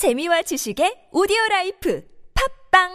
재미와 지식의 오디오 라이프 팟빵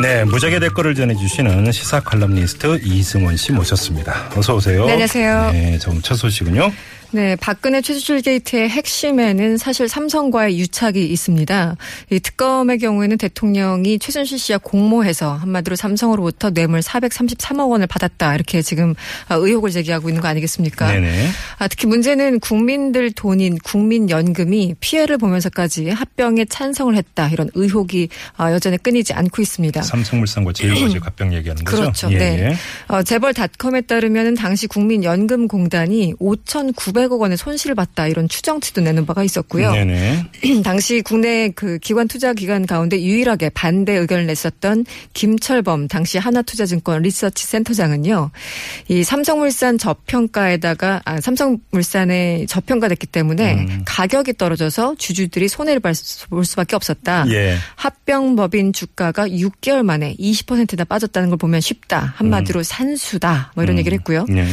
네, 무적의 댓글을 전해주시는 시사 칼럼니스트 이승원 씨 모셨습니다. 어서 오세요. 네, 안녕하세요. 네, 좀첫 소식은요. 네, 박근혜 최순실 게이트의 핵심에는 사실 삼성과의 유착이 있습니다. 이 특검의 경우에는 대통령이 최순실 씨와 공모해서 한마디로 삼성으로부터 뇌물 433억 원을 받았다 이렇게 지금 의혹을 제기하고 있는 거 아니겠습니까? 네네. 아, 특히 문제는 국민들 돈인 국민연금이 피해를 보면서까지 합병에 찬성을 했다 이런 의혹이 아, 여전히 끊이지 않고 있습니다. 삼성물산과 제일과제 합병 얘기하는 거죠? 그렇죠. 예, 네. 예. 어, 재벌닷컴에 따르면 당시 국민연금공단이 5,900억 원의 손실을 봤다 이런 추정치도 내는 바가 있었고요. 당시 국내 그 기관 투자 기관 가운데 유일하게 반대 의견을 냈었던 김철범 당시 하나투자증권 리서치 센터장은요. 이 삼성물산 저평가에다가 아, 삼성물산에 저평가됐기 때문에 음. 가격이 떨어져서 주주들이 손해를 볼 수밖에 없었다. 예. 합병법인 주가가 6개월 만에 20%나 빠졌다는 걸 보면 쉽다. 한마디로 산수다. 뭐 이런 음. 얘기를 했고요. 네.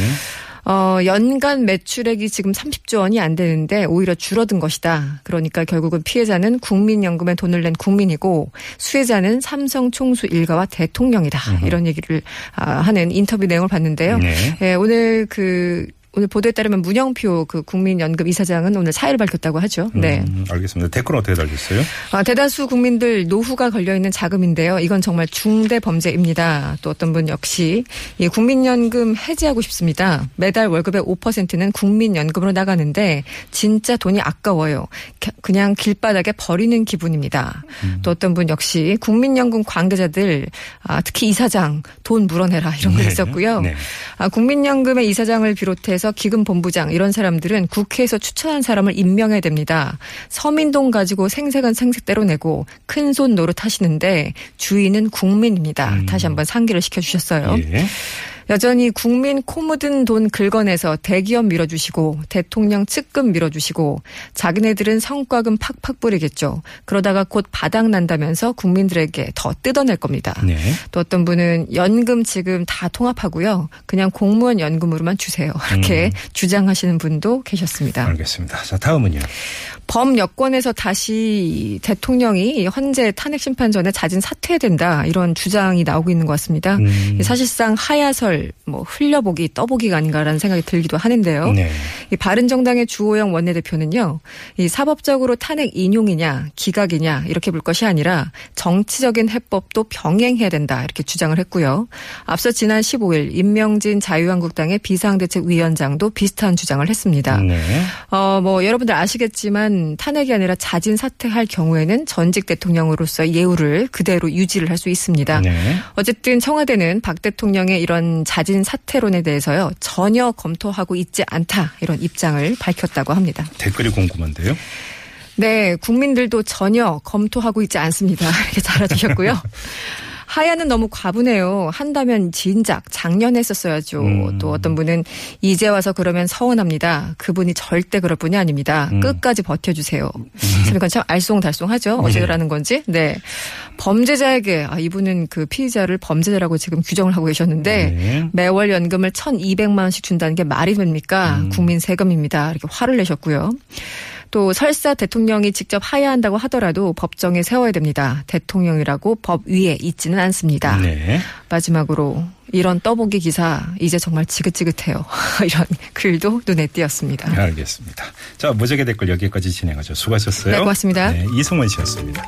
어, 연간 매출액이 지금 30조 원이 안 되는데 오히려 줄어든 것이다. 그러니까 결국은 피해자는 국민연금에 돈을 낸 국민이고 수혜자는 삼성 총수 일가와 대통령이다. 이런 얘기를 아, 하는 인터뷰 내용을 봤는데요. 네. 예, 오늘 그 오늘 보도에 따르면 문영표 그 국민연금 이사장은 오늘 사의를 밝혔다고 하죠. 네. 음, 알겠습니다. 댓글은 어떻게 달렸어요? 아, 대다수 국민들 노후가 걸려있는 자금인데요. 이건 정말 중대 범죄입니다. 또 어떤 분 역시 이 국민연금 해지하고 싶습니다. 매달 월급의 5%는 국민연금으로 나가는데 진짜 돈이 아까워요. 겨- 그냥 길바닥에 버리는 기분입니다. 또 어떤 분 역시 국민연금 관계자들 아, 특히 이사장 돈 물어내라 이런 거 네. 있었고요. 네. 아, 국민연금의 이사장을 비롯해서 기금본부장 이런 사람들은 국회에서 추천한 사람을 임명해야 됩니다. 서민돈 가지고 생색은 생색대로 내고 큰 손 노릇 하시는데 주인은 국민입니다. 다시 한번 상기를 시켜주셨어요. 음. 예. 여전히 국민 코 묻은 돈 긁어내서 대기업 밀어주시고 대통령 측근 밀어주시고 자기네들은 성과금 팍팍 뿌리겠죠. 그러다가 곧 바닥 난다면서 국민들에게 더 뜯어낼 겁니다. 네. 또 어떤 분은 연금 지금 다 통합하고요. 그냥 공무원 연금으로만 주세요. 이렇게 주장하시는 분도 계셨습니다. 알겠습니다. 자, 다음은요. 범 여권에서 다시 대통령이 헌재 탄핵 심판 전에 자진 사퇴해야 된다 이런 주장이 나오고 있는 것 같습니다. 음. 사실상 하야설, 뭐 흘려보기, 떠보기가 아닌가라는 생각이 들기도 하는데요. 네. 이 바른정당의 주호영 원내대표는요, 이 사법적으로 탄핵 인용이냐, 기각이냐, 이렇게 볼 것이 아니라 정치적인 해법도 병행해야 된다, 이렇게 주장을 했고요. 앞서 지난 15일 임명진 자유한국당의 비상대책위원장도 비슷한 주장을 했습니다. 네. 어, 뭐, 여러분들 아시겠지만 탄핵이 아니라 자진 사퇴할 경우에는 전직 대통령으로서 예우를 그대로 유지를 할 수 있습니다. 네. 어쨌든 청와대는 박 대통령의 이런 자진 사퇴론에 대해서요 전혀 검토하고 있지 않다 이런 입장을 밝혔다고 합니다. 댓글이 궁금한데요. 네, 국민들도 전혀 검토하고 있지 않습니다. 이렇게 달아주셨고요. 하야는 너무 과분해요. 한다면 진작 작년에 했었어야죠. 음. 또 어떤 분은 이제 와서 그러면 서운합니다. 그분이 절대 그럴 분이 아닙니다. 음. 끝까지 버텨주세요. 참 이건 참 알쏭달쏭하죠. 어제 그라는 건지. 네. 범죄자에게 아 이분은 그 피의자를 범죄자라고 지금 규정을 하고 계셨는데 네. 매월 연금을 1,200만 원씩 준다는 게 말이 됩니까? 음. 국민 세금입니다. 이렇게 화를 내셨고요. 또 설사 대통령이 직접 하야한다고 하더라도 법정에 세워야 됩니다. 대통령이라고 법 위에 있지는 않습니다. 네. 마지막으로 이런 떠보기 기사 이제 정말 지긋지긋해요. 이런 글도 눈에 띄었습니다. 알겠습니다. 자, 무적의 댓글 여기까지 진행하죠. 수고하셨어요. 네, 고맙습니다. 네, 이승원 씨였습니다.